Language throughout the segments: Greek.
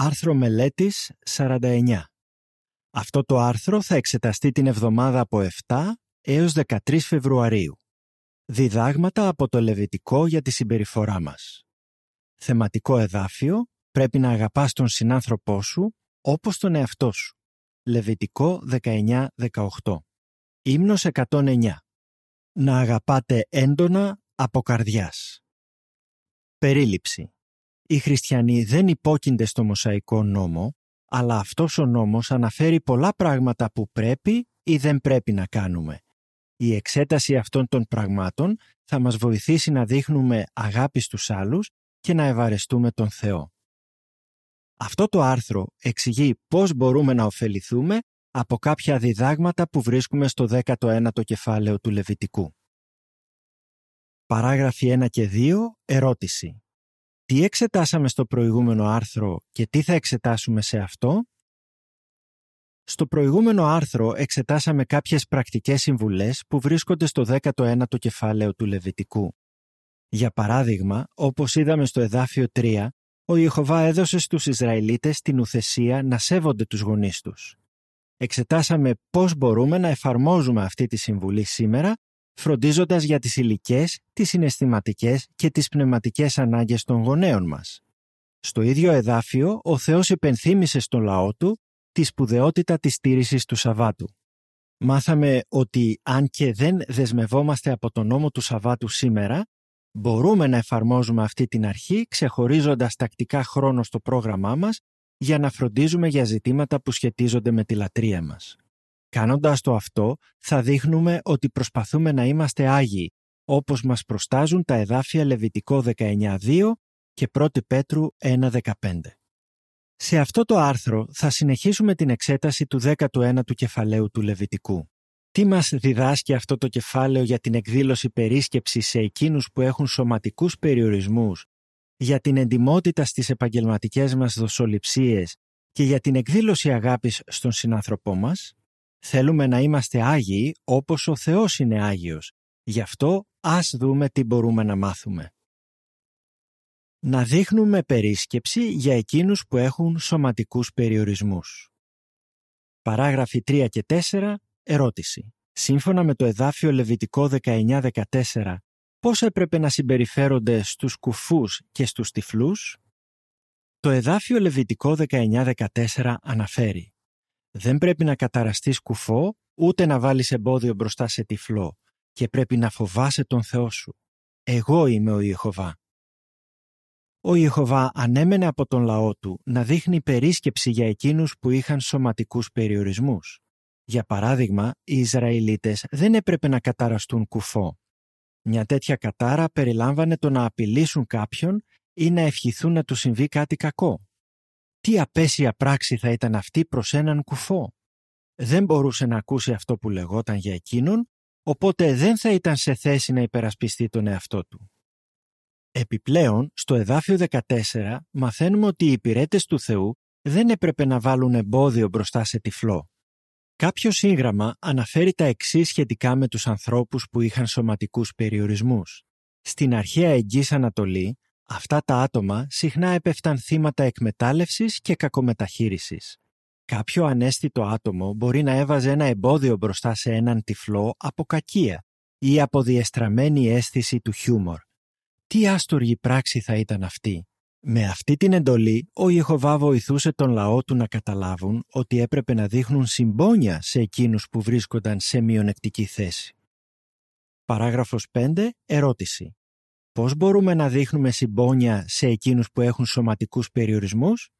Άρθρο μελέτης 49. Αυτό το άρθρο θα εξεταστεί την εβδομάδα από 7 έως 13 Φεβρουαρίου. Διδάγματα από το Λεβιτικό για τη συμπεριφορά μας. Θεματικό εδάφιο πρέπει να αγαπάς τον συνάνθρωπό σου όπως τον εαυτό σου. Λεβιτικό 19-18. Ύμνος 109. Να αγαπάτε έντονα από καρδιάς. Περίληψη. Οι χριστιανοί δεν υπόκεινται στο Μωσαϊκό νόμο, αλλά αυτός ο νόμος αναφέρει πολλά πράγματα που πρέπει ή δεν πρέπει να κάνουμε. Η εξέταση αυτών των πραγμάτων θα μας βοηθήσει να δείχνουμε αγάπη στους άλλους και να ευαρεστούμε τον Θεό. Αυτό το άρθρο εξηγεί πώς μπορούμε να ωφεληθούμε από κάποια διδάγματα που βρίσκουμε στο 19ο κεφάλαιο του Λεβιτικού. Παράγραφοι 1 και 2. Ερώτηση. Τι εξετάσαμε στο προηγούμενο άρθρο και τι θα εξετάσουμε σε αυτό; Στο προηγούμενο άρθρο εξετάσαμε κάποιες πρακτικές συμβουλές που βρίσκονται στο 19ο κεφάλαιο του Λεβιτικού. Για παράδειγμα, όπως είδαμε στο εδάφιο 3, ο Ιεχωβά έδωσε στους Ισραηλίτες την ουθεσία να σέβονται τους γονείς τους. Εξετάσαμε πώς μπορούμε να εφαρμόζουμε αυτή τη συμβουλή σήμερα φροντίζοντας για τις υλικέ, τις συναισθηματικές και τις πνευματικές ανάγκες των γονέων μας. Στο ίδιο εδάφιο, ο Θεός υπενθύμησε στον λαό του τη σπουδαιότητα της στήρησης του Σαββάτου. Μάθαμε ότι αν και δεν δεσμευόμαστε από τον νόμο του Σαββάτου σήμερα, μπορούμε να εφαρμόζουμε αυτή την αρχή ξεχωρίζοντας τακτικά χρόνο στο πρόγραμμά μας για να φροντίζουμε για ζητήματα που σχετίζονται με τη λατρεία μας. Κάνοντας το αυτό, θα δείχνουμε ότι προσπαθούμε να είμαστε Άγιοι, όπως μας προστάζουν τα εδάφια Λεβιτικό 19.2 και 1 Πέτρου 1.15. Σε αυτό το άρθρο θα συνεχίσουμε την εξέταση του 19ου κεφαλαίου του Λεβιτικού. Τι μας διδάσκει αυτό το κεφάλαιο για την εκδήλωση περίσκεψης σε εκείνους που έχουν σωματικούς περιορισμούς, για την εντιμότητα στις επαγγελματικές μας δοσοληψίες και για την εκδήλωση αγάπης στον συνάνθρωπό μας; Θέλουμε να είμαστε Άγιοι όπως ο Θεός είναι Άγιος. Γι' αυτό ας δούμε τι μπορούμε να μάθουμε. Να δείχνουμε περίσκεψη για εκείνους που έχουν σωματικούς περιορισμούς. Παράγραφοι 3 και 4. Ερώτηση. Σύμφωνα με το εδάφιο Λεβιτικό 19-14, πώς έπρεπε να συμπεριφέρονται στους κουφούς και στους τυφλούς; Το εδάφιο Λεβιτικό 19-14 αναφέρει δεν πρέπει να καταραστείς κουφό, ούτε να βάλεις εμπόδιο μπροστά σε τυφλό και πρέπει να φοβάσαι τον Θεό σου. Εγώ είμαι ο Ιεχωβά. Ο Ιεχωβά ανέμενε από τον λαό του να δείχνει περίσκεψη για εκείνους που είχαν σωματικούς περιορισμούς. Για παράδειγμα, οι Ισραηλίτες δεν έπρεπε να καταραστούν κουφό. Μια τέτοια κατάρα περιλάμβανε το να απειλήσουν κάποιον ή να ευχηθούν να του συμβεί κάτι κακό. Τι απέσια πράξη θα ήταν αυτή προς έναν κουφό; Δεν μπορούσε να ακούσει αυτό που λεγόταν για εκείνον, οπότε δεν θα ήταν σε θέση να υπερασπιστεί τον εαυτό του. Επιπλέον, στο εδάφιο 14 μαθαίνουμε ότι οι υπηρέτες του Θεού δεν έπρεπε να βάλουν εμπόδιο μπροστά σε τυφλό. Κάποιο σύγγραμμα αναφέρει τα εξής σχετικά με τους ανθρώπους που είχαν σωματικούς περιορισμούς. Στην αρχαία Εγγύς Ανατολή, Αυτά τα άτομα συχνά έπεφταν θύματα εκμετάλλευσης και κακομεταχείρισης. Κάποιο ανέστητο άτομο μπορεί να έβαζε ένα εμπόδιο μπροστά σε έναν τυφλό από κακία ή από διεστραμμένη αίσθηση του χιούμορ. Τι άστοργη πράξη θα ήταν αυτή; Με αυτή την εντολή, ο Ιεχωβά βοηθούσε τον λαό του να καταλάβουν ότι έπρεπε να δείχνουν συμπόνια σε εκείνους που βρίσκονταν σε μειονεκτική θέση. Παράγραφος 5. Ερώτηση. Πώς μπορούμε να δείχνουμε συμπόνια σε εκείνους που έχουν σωματικούς περιορισμούς;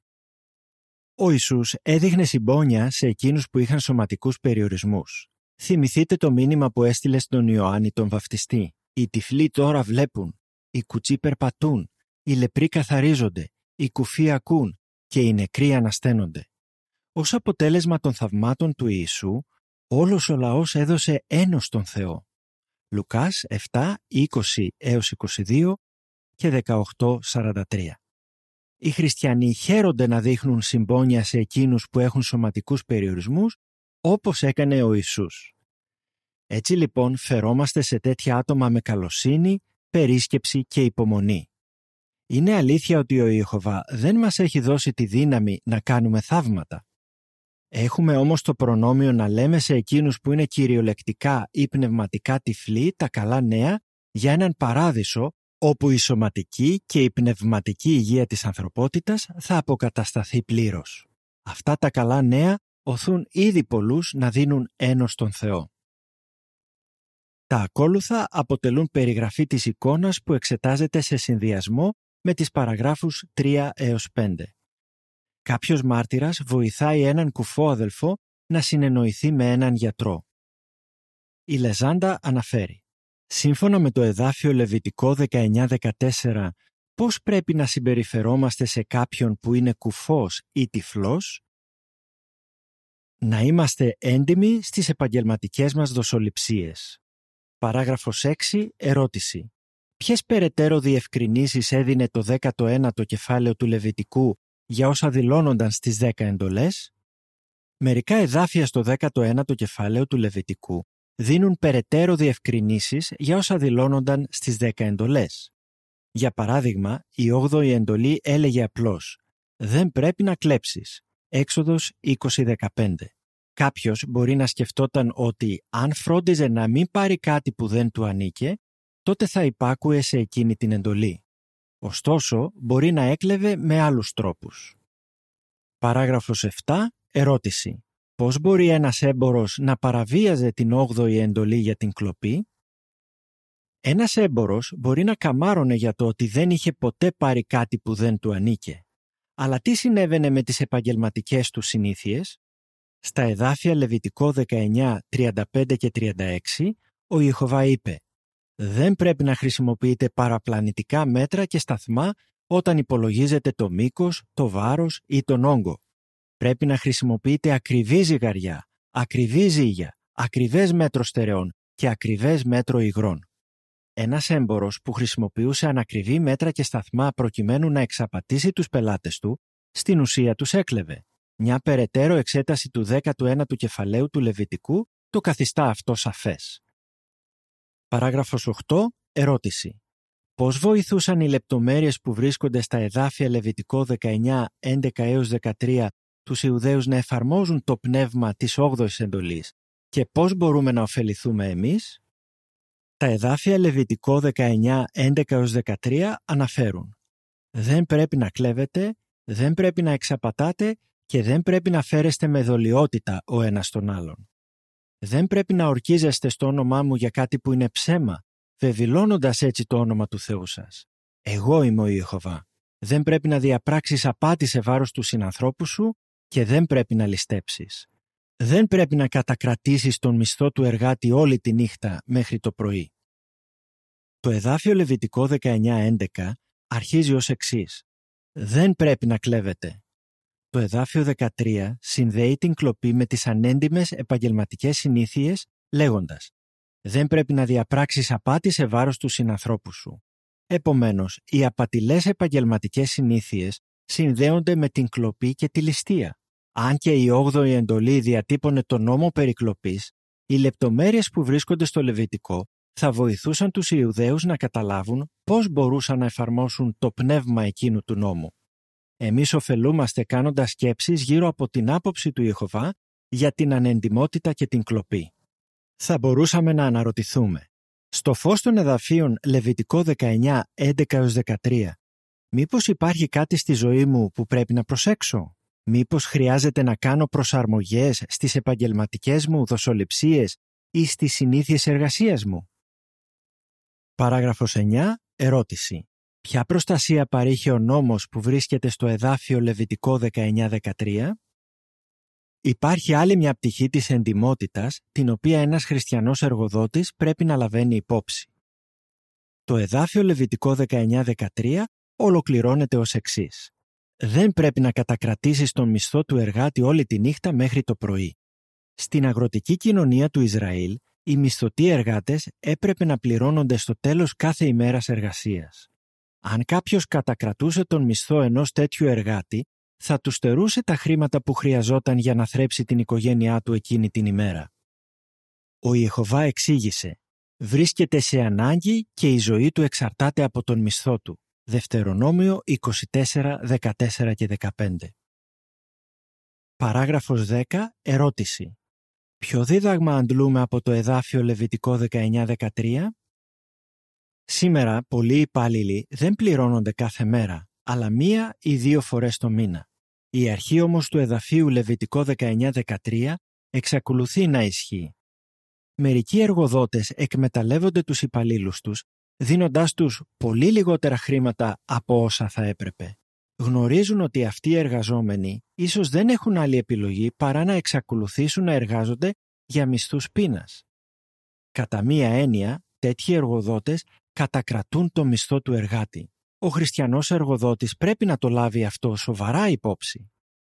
Ο Ιησούς έδειχνε συμπόνια σε εκείνους που είχαν σωματικούς περιορισμούς. Θυμηθείτε το μήνυμα που έστειλε στον Ιωάννη τον βαφτιστή. Οι τυφλοί τώρα βλέπουν, οι κουτσοί περπατούν, οι λεπροί καθαρίζονται, οι κουφοί ακούν και οι νεκροί ανασταίνονται. Ως αποτέλεσμα των θαυμάτων του Ιησού, όλος ο λαός έδωσε ένος στον Θεό. Λουκάς 7, 20 έως 22 και 18, 43. Οι χριστιανοί χαίρονται να δείχνουν συμπόνια σε εκείνους που έχουν σωματικούς περιορισμούς, όπως έκανε ο Ιησούς. Έτσι λοιπόν φερόμαστε σε τέτοια άτομα με καλοσύνη, περίσκεψη και υπομονή. Είναι αλήθεια ότι ο Ιεχωβά δεν μας έχει δώσει τη δύναμη να κάνουμε θαύματα. Έχουμε όμως το προνόμιο να λέμε σε εκείνους που είναι κυριολεκτικά ή πνευματικά τυφλοί τα καλά νέα για έναν παράδεισο όπου η σωματική και η πνευματική υγεία της ανθρωπότητας θα αποκατασταθεί πλήρως. Αυτά τα καλά νέα οθούν ήδη πολλούς να δίνουν ένος στον Θεό. Τα ακόλουθα αποτελούν περιγραφή της εικόνας που εξετάζεται σε συνδυασμό με τις παραγράφους 3 έως 5. Κάποιος μάρτυρας βοηθάει έναν κουφό αδελφό να συνεννοηθεί με έναν γιατρό. Η Λεζάντα αναφέρει Σύμφωνα με το εδάφιο Λεβιτικό 19-14, πώς πρέπει να συμπεριφερόμαστε σε κάποιον που είναι κουφός ή τυφλός; Να είμαστε έντιμοι στις επαγγελματικές μας δοσοληψίες. Παράγραφος 6. Ερώτηση. Ποιες περαιτέρω διευκρινήσεις έδινε το 19ο κεφάλαιο του Λεβιτικού για όσα δηλώνονταν στις 10 εντολές; Μερικά εδάφια στο 19ο κεφάλαιο του Λεβιτικού δίνουν περαιτέρω διευκρινήσεις για όσα δηλώνονταν στις 10 εντολές. Για παράδειγμα, η 8η εντολή έλεγε απλώς «Δεν πρέπει να κλέψεις». Έξοδος 20.15. Κάποιος μπορεί να σκεφτόταν ότι αν φρόντιζε να μην πάρει κάτι που δεν του ανήκε, τότε θα υπάκουε σε εκείνη την εντολή. Ωστόσο, μπορεί να έκλεβε με άλλους τρόπους. Παράγραφος 7. Ερώτηση. Πώς μπορεί ένας έμπορος να παραβίαζε την 8η εντολή για την κλοπή; Ένας έμπορος μπορεί να καμάρωνε για το ότι δεν είχε ποτέ πάρει κάτι που δεν του ανήκε. Αλλά τι συνέβαινε με τις επαγγελματικές του συνήθειες; Στα εδάφια Λεβιτικό 19, 35 και 36, ο Ιεχωβά είπε «Δεν πρέπει να χρησιμοποιείτε παραπλανητικά μέτρα και σταθμά όταν υπολογίζετε το μήκος, το βάρος ή τον όγκο. Πρέπει να χρησιμοποιείτε ακριβή ζυγαριά, ακριβή ζύγια, ακριβές μέτρο στερεών και ακριβές μέτρο υγρών. Ένας έμπορος που χρησιμοποιούσε ανακριβή μέτρα και σταθμά προκειμένου να εξαπατήσει τους πελάτες του, στην ουσία τους έκλεβε. Μια περαιτέρω εξέταση του 19ου κεφαλαίου του Λεβιτικού το καθιστά αυτό σαφές. Παράγραφος 8. Ερώτηση. Πώς βοηθούσαν οι λεπτομέρειες που βρίσκονται στα εδάφια Λεβιτικό 19, 11 έως 13 τους Ιουδαίους να εφαρμόζουν το πνεύμα της 8ης εντολής και πώς μπορούμε να ωφεληθούμε εμείς; Τα εδάφια Λεβιτικό 19, 11 13 αναφέρουν «Δεν πρέπει να κλέβετε, δεν πρέπει να εξαπατάτε και δεν πρέπει να φέρεστε με δολιότητα ο ένας τον άλλον. Δεν πρέπει να ορκίζεστε στο όνομά μου για κάτι που είναι ψέμα, βεβηλώνοντας έτσι το όνομα του Θεού σας. Εγώ είμαι ο Ιεχωβά. Δεν πρέπει να διαπράξεις απάτη σε βάρος του συνανθρώπου σου και δεν πρέπει να ληστέψεις. Δεν πρέπει να κατακρατήσεις τον μισθό του εργάτη όλη τη νύχτα μέχρι το πρωί. Το εδάφιο Λεβιτικό 19-11 αρχίζει ως εξής. Δεν πρέπει να κλέβετε. Το εδάφιο 13 συνδέει την κλοπή με τις ανέντιμες επαγγελματικές συνήθειες λέγοντας «Δεν πρέπει να διαπράξεις απάτη σε βάρος του συνανθρώπου σου». Επομένως, οι απατηλές επαγγελματικές συνήθειες συνδέονται με την κλοπή και τη ληστεία. Αν και η 8η εντολή διατύπωνε τον νόμο περικλοπής, οι λεπτομέρειες που βρίσκονται στο Λεβιτικό θα βοηθούσαν τους Ιουδαίους να καταλάβουν πώς μπορούσαν να εφαρμόσουν το πνεύμα εκείνου του νόμου. Εμείς ωφελούμαστε κάνοντας σκέψεις γύρω από την άποψη του Ιεχωβά για την ανεντιμότητα και την κλοπή. Θα μπορούσαμε να αναρωτηθούμε. Στο φως των εδαφείων Λεβιτικό 19, 11-13, μήπως υπάρχει κάτι στη ζωή μου που πρέπει να προσέξω; Μήπως χρειάζεται να κάνω προσαρμογές στις επαγγελματικές μου δοσοληψίες ή στις συνήθειες εργασίας μου; Παράγραφος 9. Ερώτηση. Ποια προστασία παρήχε ο νόμος που βρίσκεται στο εδάφιο Λεβιτικό 19-13? Υπάρχει άλλη μια πτυχή της εντιμότητας, την οποία ένας χριστιανός εργοδότης πρέπει να λαβαίνει υπόψη. Το εδάφιο Λεβιτικό 19-13 ολοκληρώνεται ως εξής. Δεν πρέπει να κατακρατήσεις τον μισθό του εργάτη όλη τη νύχτα μέχρι το πρωί. Στην αγροτική κοινωνία του Ισραήλ, οι μισθωτοί εργάτες έπρεπε να πληρώνονται στο τέλος κάθε ημέρας εργασίας. Αν κάποιος κατακρατούσε τον μισθό ενός τέτοιου εργάτη, θα του στερούσε τα χρήματα που χρειαζόταν για να θρέψει την οικογένειά του εκείνη την ημέρα. Ο Ιεχωβά εξήγησε «Βρίσκεται σε ανάγκη και η ζωή του εξαρτάται από τον μισθό του. Δευτερονόμιο 24, 14 και 15. Παράγραφος 10. Ερώτηση. Ποιο δίδαγμα αντλούμε από το εδάφιο Λεβιτικό 19-13? Σήμερα πολλοί υπάλληλοι δεν πληρώνονται κάθε μέρα, αλλά μία ή δύο φορές το μήνα. Η αρχή όμως του εδαφίου Λεβιτικό 19-13 εξακολουθεί να ισχύει. Μερικοί εργοδότες εκμεταλλεύονται τους υπαλλήλους τους, δίνοντάς τους πολύ λιγότερα χρήματα από όσα θα έπρεπε. Γνωρίζουν ότι αυτοί οι εργαζόμενοι ίσως δεν έχουν άλλη επιλογή παρά να εξακολουθήσουν να εργάζονται για μισθούς πείνας. Κατά μία έννοια, τέτοιοι εργοδότες κατακρατούν το μισθό του εργάτη. Ο χριστιανός εργοδότης πρέπει να το λάβει αυτό σοβαρά υπόψη.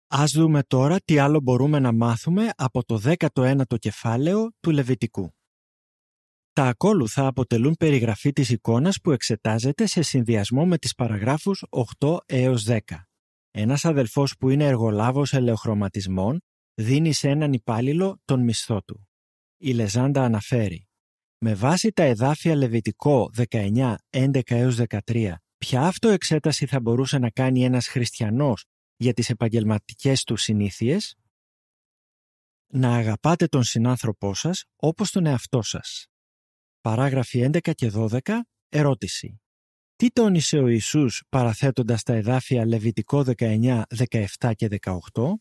Ας δούμε τώρα τι άλλο μπορούμε να μάθουμε από το 19ο κεφάλαιο του Λεβιτικού. Τα ακόλουθα αποτελούν περιγραφή της εικόνας που εξετάζεται σε συνδυασμό με τις παραγράφους 8 έως 10. Ένας αδελφός που είναι εργολάβος ελεοχρωματισμών δίνει σε έναν υπάλληλο τον μισθό του. Η Λεζάντα αναφέρει «Με βάση τα εδάφια Λεβιτικό 19, 11 έως 13, ποια αυτοεξέταση θα μπορούσε να κάνει ένας χριστιανός για τις επαγγελματικές του συνήθειες, να αγαπάτε τον συνάνθρωπό σας όπως τον εαυτό σας. Παράγραφοι 11 και 12. Ερώτηση. Τι τόνισε ο Ιησούς παραθέτοντας τα εδάφια Λεβιτικό 19, 17 και 18?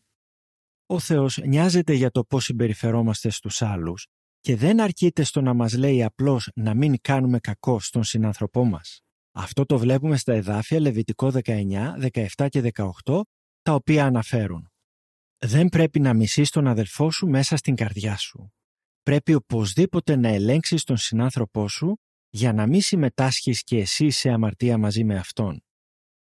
Ο Θεός νοιάζεται για το πώς συμπεριφερόμαστε στους άλλους και δεν αρκείται στο να μας λέει απλώς να μην κάνουμε κακό στον συνάνθρωπό μας. Αυτό το βλέπουμε στα εδάφια Λεβιτικό 19, 17 και 18 τα οποία αναφέρουν. Δεν πρέπει να μισείς τον αδελφό σου μέσα στην καρδιά σου. Πρέπει οπωσδήποτε να ελέγξεις τον συνάνθρωπό σου για να μην συμμετάσχεις και εσύ σε αμαρτία μαζί με αυτόν.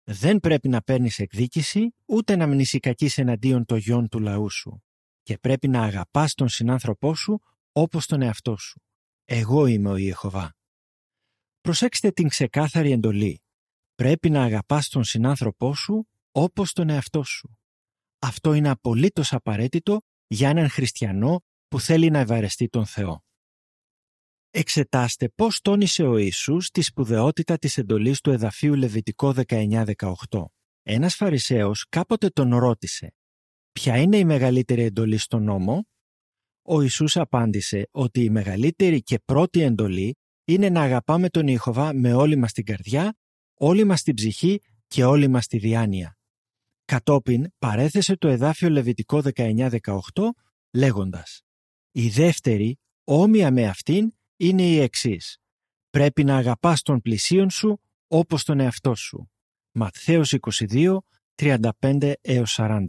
Δεν πρέπει να παίρνεις εκδίκηση ούτε να μνησικακείς εναντίον των γιών του λαού σου και πρέπει να αγαπάς τον συνάνθρωπό σου όπως τον εαυτό σου. Εγώ είμαι ο Ιεχωβά. Προσέξτε την ξεκάθαρη εντολή. Πρέπει να αγαπάς τον συνάνθρωπό σου όπως τον εαυτό σου. Αυτό είναι απολύτως απαραίτητο για έναν χριστιανό που θέλει να ευαρεστεί τον Θεό. Εξετάστε πώς τόνισε ο Ιησούς τη σπουδαιότητα της εντολής του εδαφίου Λεβιτικό 19-18. Ένας Φαρισαίος κάποτε τον ρώτησε «Ποια είναι η μεγαλύτερη εντολή στον νόμο» Ο Ιησούς απάντησε ότι η μεγαλύτερη και πρώτη εντολή είναι να αγαπάμε τον Ιεχωβά με όλη μας την καρδιά, όλη μας την ψυχή και όλη μας τη διάνοια. Κατόπιν παρέθεσε το εδάφιο Λεβιτικό 19-18 λέγοντας «Η δεύτερη, όμοια με αυτήν, είναι η εξής. Πρέπει να αγαπάς τον πλησίον σου όπως τον εαυτό σου». Ματθαίος 22, 35 40.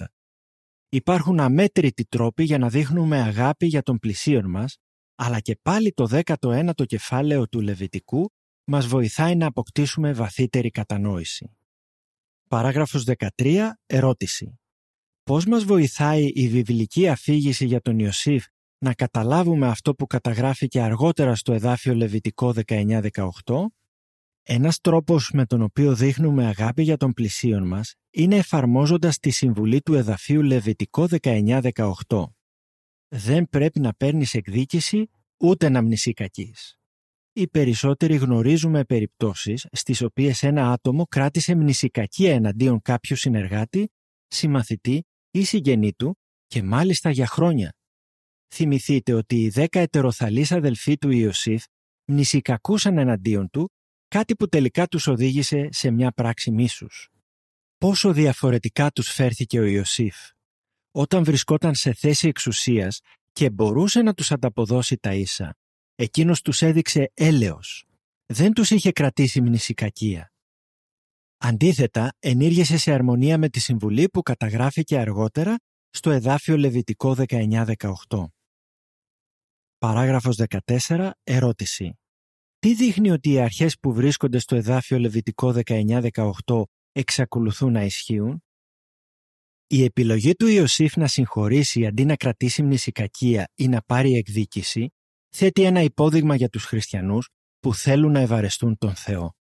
Υπάρχουν αμέτρητοι τρόποι για να δείχνουμε αγάπη για τον πλησίον μας, αλλά και πάλι το 19ο κεφάλαιο του Λεβιτικού μας βοηθάει να αποκτήσουμε βαθύτερη κατανόηση. Παράγραφος 13. Ερώτηση. Πώς μας βοηθάει η βιβλική αφήγηση για τον Ιωσήφ να καταλάβουμε αυτό που καταγράφηκε αργότερα στο εδάφιο Λεβιτικό 19-18? Ένας τρόπος με τον οποίο δείχνουμε αγάπη για τον πλησίον μας είναι εφαρμόζοντας τη συμβουλή του εδαφίου Λεβιτικό 19-18. Δεν πρέπει να παίρνεις εκδίκηση ούτε να μνησικακείς οι περισσότεροι γνωρίζουμε περιπτώσεις στις οποίες ένα άτομο κράτησε μνησικακία εναντίον κάποιου συνεργάτη, συμμαθητή ή συγγενή του και μάλιστα για χρόνια. Θυμηθείτε ότι οι δέκα ετεροθαλείς αδελφοί του Ιωσήφ μνησικακούσαν εναντίον του, κάτι που τελικά τους οδήγησε σε μια πράξη μίσους. Πόσο διαφορετικά τους φέρθηκε ο Ιωσήφ. Όταν βρισκόταν σε θέση εξουσίας και μπορούσε να τους ανταποδώσει τα ίσα, εκείνος τους έδειξε έλεος. Δεν τους είχε κρατήσει μνησικακία. Αντίθετα, ενήργησε σε αρμονία με τη συμβουλή που καταγράφηκε αργότερα στο εδάφιο Λεβιτικό 19-18. Παράγραφος 14. Ερώτηση. Τι δείχνει ότι οι αρχές που βρίσκονται στο εδάφιο Λεβιτικό 19-18 εξακολουθούν να ισχύουν; Η επιλογή του Ιωσήφ να συγχωρήσει αντί να κρατήσει μνησικακία ή να πάρει εκδίκηση θέτει ένα υπόδειγμα για τους χριστιανούς που θέλουν να ευαρεστούν τον Θεό.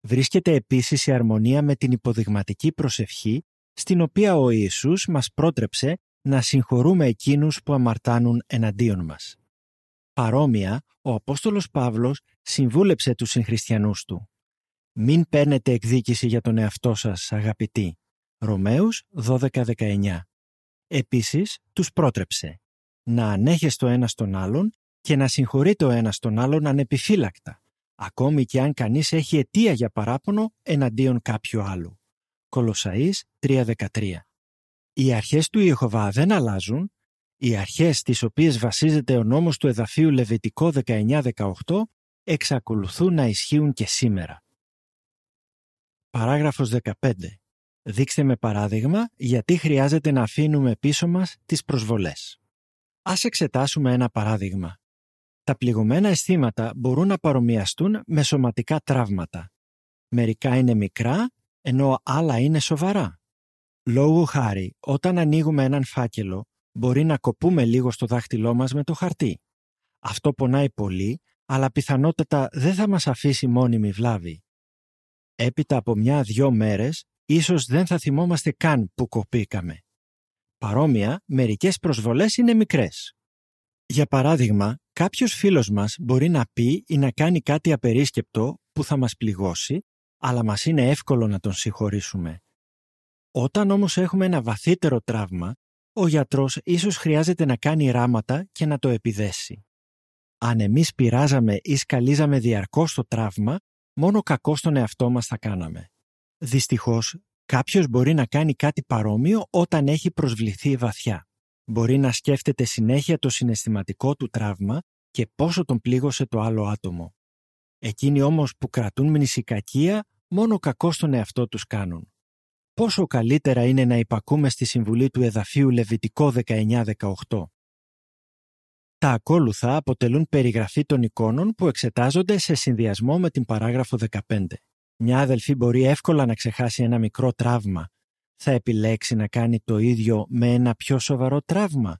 Βρίσκεται επίσης η αρμονία με την υποδειγματική προσευχή στην οποία ο Ιησούς μας πρότρεψε να συγχωρούμε εκείνους που αμαρτάνουν εναντίον μας. Παρόμοια, ο Απόστολος Παύλος συμβούλεψε τους συγχριστιανούς του. Μην παίρνετε εκδίκηση για τον εαυτό σας, αγαπητοί. Ρωμαίους 12-19. Επίσης, τους πρότρεψε να ανέχεστε το ένας στον άλλον και να συγχωρείτε ο ένας τον άλλον ανεπιφύλακτα, ακόμη και αν κανείς έχει αιτία για παράπονο εναντίον κάποιου άλλου. Κολοσαΐς 3.13 Οι αρχές του Ιεχωβά δεν αλλάζουν, οι αρχές τις οποίες βασίζεται ο νόμος του εδαφίου Λεβιτικό 19-18 εξακολουθούν να ισχύουν και σήμερα. Παράγραφος 15. Δείξτε με παράδειγμα γιατί χρειάζεται να αφήνουμε πίσω μας τις προσβολές. Ας εξετάσουμε ένα παράδειγμα. Τα πληγωμένα αισθήματα μπορούν να παρομοιαστούν με σωματικά τραύματα. Μερικά είναι μικρά, ενώ άλλα είναι σοβαρά. Λόγου χάρη, όταν ανοίγουμε έναν φάκελο, μπορεί να κοπούμε λίγο στο δάχτυλό μας με το χαρτί. Αυτό πονάει πολύ, αλλά πιθανότατα δεν θα μας αφήσει μόνιμη βλάβη. Έπειτα από μια-δυο μέρες, ίσως δεν θα θυμόμαστε καν που κοπήκαμε. Παρόμοια, μερικές προσβολές είναι μικρές. Για παράδειγμα, κάποιος φίλος μας μπορεί να πει ή να κάνει κάτι απερίσκεπτο που θα μας πληγώσει, αλλά μας είναι εύκολο να τον συγχωρήσουμε. Όταν όμως έχουμε ένα βαθύτερο τραύμα, ο γιατρός ίσως χρειάζεται να κάνει ράματα και να το επιδέσει. Αν εμείς πειράζαμε ή σκαλίζαμε διαρκώς το τραύμα, μόνο κακό στον εαυτό μας θα κάναμε. Δυστυχώς, κάποιος μπορεί να κάνει κάτι παρόμοιο όταν έχει προσβληθεί βαθιά. Μπορεί να σκέφτεται συνέχεια το συναισθηματικό του τραύμα και πόσο τον πλήγωσε το άλλο άτομο. Εκείνοι όμως που κρατούν μνησικακία μόνο κακό στον εαυτό τους κάνουν. Πόσο καλύτερα είναι να υπακούμε στη συμβουλή του εδαφίου Λεβιτικό 19-18. Τα ακόλουθα αποτελούν περιγραφή των εικόνων που εξετάζονται σε συνδυασμό με την παράγραφο 15. Μια αδελφή μπορεί εύκολα να ξεχάσει ένα μικρό τραύμα. Θα επιλέξει να κάνει το ίδιο με ένα πιο σοβαρό τραύμα;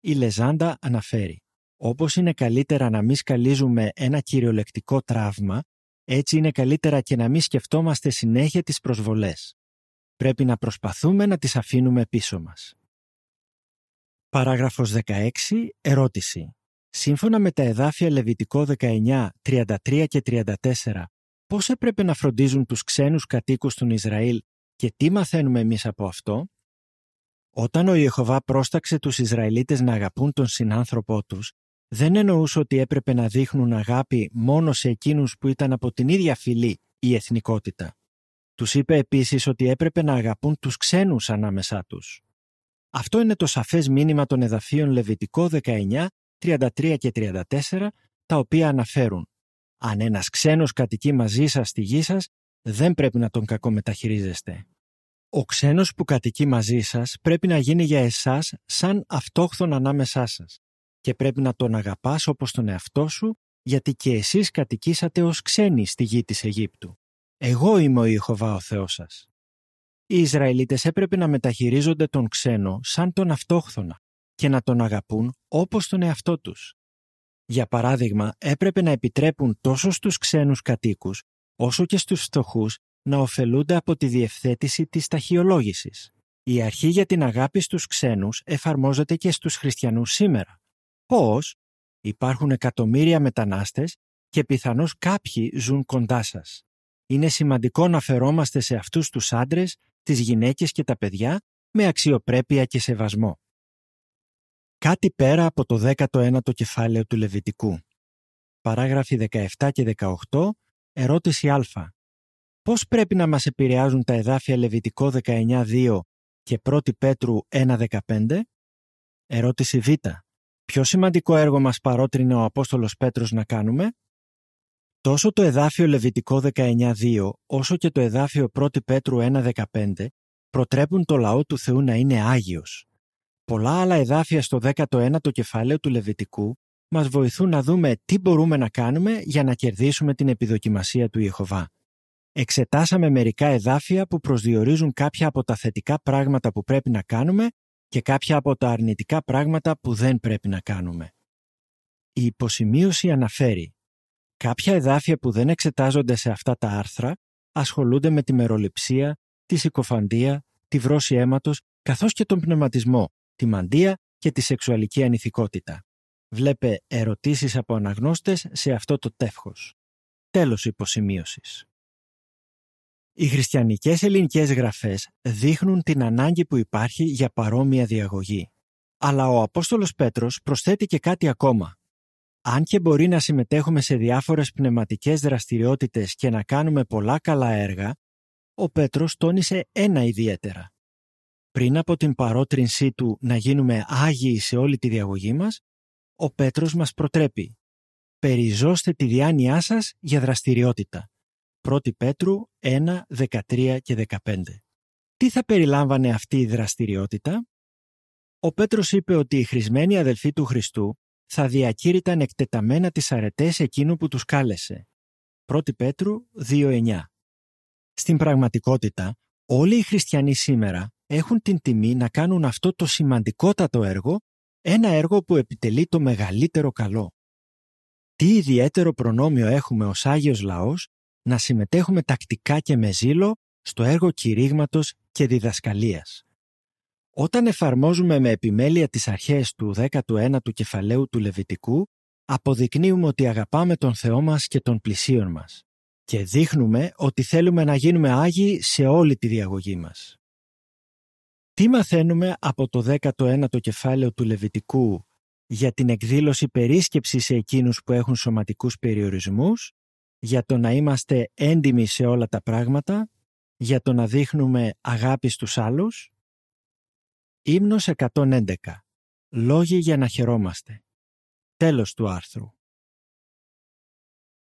Η Λεζάντα αναφέρει «Όπως είναι καλύτερα να μην σκαλίζουμε ένα κυριολεκτικό τραύμα, έτσι είναι καλύτερα και να μην σκεφτόμαστε συνέχεια τις προσβολές. Πρέπει να προσπαθούμε να τις αφήνουμε πίσω μας». Παράγραφος 16. Ερώτηση. Σύμφωνα με τα εδάφια Λεβιτικό 19, 33 και 34, πώς έπρεπε να φροντίζουν τους ξένους κατοίκους του Ισραήλ και τι μαθαίνουμε εμείς από αυτό; Όταν ο Ιεχωβά πρόσταξε τους Ισραηλίτες να αγαπούν τον συνάνθρωπό τους, δεν εννοούσε ότι έπρεπε να δείχνουν αγάπη μόνο σε εκείνους που ήταν από την ίδια φυλή ή εθνικότητα. Τους είπε επίσης ότι έπρεπε να αγαπούν τους ξένους ανάμεσά τους. Αυτό είναι το σαφές μήνυμα των εδαφείων Λεβιτικό 19, 33 και 34, τα οποία αναφέρουν «Αν ένας ξένος κατοικεί μαζί σας στη γη σας, δεν πρέπει να τον κακομεταχειρίζεστε. Ο ξένος που κατοικεί μαζί σας πρέπει να γίνει για εσάς σαν αυτόχθον ανάμεσά σας και πρέπει να τον αγαπάς όπως τον εαυτό σου γιατί και εσείς κατοικήσατε ως ξένοι στη γη της Αιγύπτου. Εγώ είμαι ο Ιεχωβά ο Θεός σας. Οι Ισραηλίτες έπρεπε να μεταχειρίζονται τον ξένο σαν τον αυτόχθονα και να τον αγαπούν όπως τον εαυτό τους. Για παράδειγμα, έπρεπε να επιτρέπουν τόσο στους ξένους κατοίκους όσο και στους φτωχούς να ωφελούνται από τη διευθέτηση της ταχυολόγησης. Η αρχή για την αγάπη στους ξένους εφαρμόζεται και στους χριστιανούς σήμερα. Πώς; Υπάρχουν εκατομμύρια μετανάστες και πιθανώς κάποιοι ζουν κοντά σας. Είναι σημαντικό να φερόμαστε σε αυτούς τους άντρες, τις γυναίκες και τα παιδιά με αξιοπρέπεια και σεβασμό. Κάτι πέρα από το 19ο κεφάλαιο του Λεβιτικού. Παράγραφοι 17 και 18, ερώτηση Α. Πώς πρέπει να μας επηρεάζουν τα εδάφια Λεβιτικό 19.2 και 1 Πέτρου 1.15? Ερώτηση Β. Ποιο σημαντικό έργο μας παρότρινε ο Απόστολος Πέτρος να κάνουμε; Τόσο το εδάφιο Λεβιτικό 19.2 όσο και το εδάφιο 1 Πέτρου 1.15 προτρέπουν το λαό του Θεού να είναι Άγιος. Πολλά άλλα εδάφια στο 19ο κεφάλαιο του Λεβιτικού μας βοηθούν να δούμε τι μπορούμε να κάνουμε για να κερδίσουμε την επιδοκιμασία του Ιεχωβά. Εξετάσαμε μερικά εδάφια που προσδιορίζουν κάποια από τα θετικά πράγματα που πρέπει να κάνουμε και κάποια από τα αρνητικά πράγματα που δεν πρέπει να κάνουμε. Η υποσημείωση αναφέρει Κάποια εδάφια που δεν εξετάζονται σε αυτά τα άρθρα ασχολούνται με τη μεροληψία, τη συκοφαντία, τη βρώση αίματος καθώς και τον πνευματισμό, τη μαντεία και τη σεξουαλική ανηθικότητα. Βλέπε ερωτήσεις από αναγνώστες σε αυτό το τεύχος. Τέλος υποσημείωσης. Οι χριστιανικές ελληνικές γραφές δείχνουν την ανάγκη που υπάρχει για παρόμοια διαγωγή. Αλλά ο Απόστολος Πέτρος προσθέτει και κάτι ακόμα. Αν και μπορεί να συμμετέχουμε σε διάφορες πνευματικές δραστηριότητες και να κάνουμε πολλά καλά έργα, ο Πέτρος τόνισε ένα ιδιαίτερα. Πριν από την παρότρινσή του να γίνουμε άγιοι σε όλη τη διαγωγή μας, ο Πέτρος μας προτρέπει «Περιζώστε τη διάνοιά σας για δραστηριότητα». 1 Πέτρου 1, 13 και 15. Τι θα περιλάμβανε αυτή η δραστηριότητα; Ο Πέτρος είπε ότι οι χρησμένοι αδελφοί του Χριστού θα διακήρυταν εκτεταμένα τις αρετές εκείνου που τους κάλεσε. 1 Πέτρου 2.9 Στην πραγματικότητα, όλοι οι χριστιανοί σήμερα έχουν την τιμή να κάνουν αυτό το σημαντικότατο έργο, ένα έργο που επιτελεί το μεγαλύτερο καλό. Τι ιδιαίτερο προνόμιο έχουμε ως Άγιος Λαός να συμμετέχουμε τακτικά και με ζήλο στο έργο κηρύγματος και διδασκαλίας. Όταν εφαρμόζουμε με επιμέλεια τις αρχές του 19ου κεφαλαίου του Λεβιτικού, αποδεικνύουμε ότι αγαπάμε τον Θεό μας και τον πλησίον μας και δείχνουμε ότι θέλουμε να γίνουμε Άγιοι σε όλη τη διαγωγή μας. Τι μαθαίνουμε από το 19ο κεφάλαιο του Λεβιτικού για την εκδήλωση περίσκεψης σε εκείνους που έχουν σωματικούς περιορισμούς, για το να είμαστε έντιμοι σε όλα τα πράγματα, για το να δείχνουμε αγάπη στους άλλους. Ύμνος 111. Λόγοι για να χαιρόμαστε. Τέλος του άρθρου.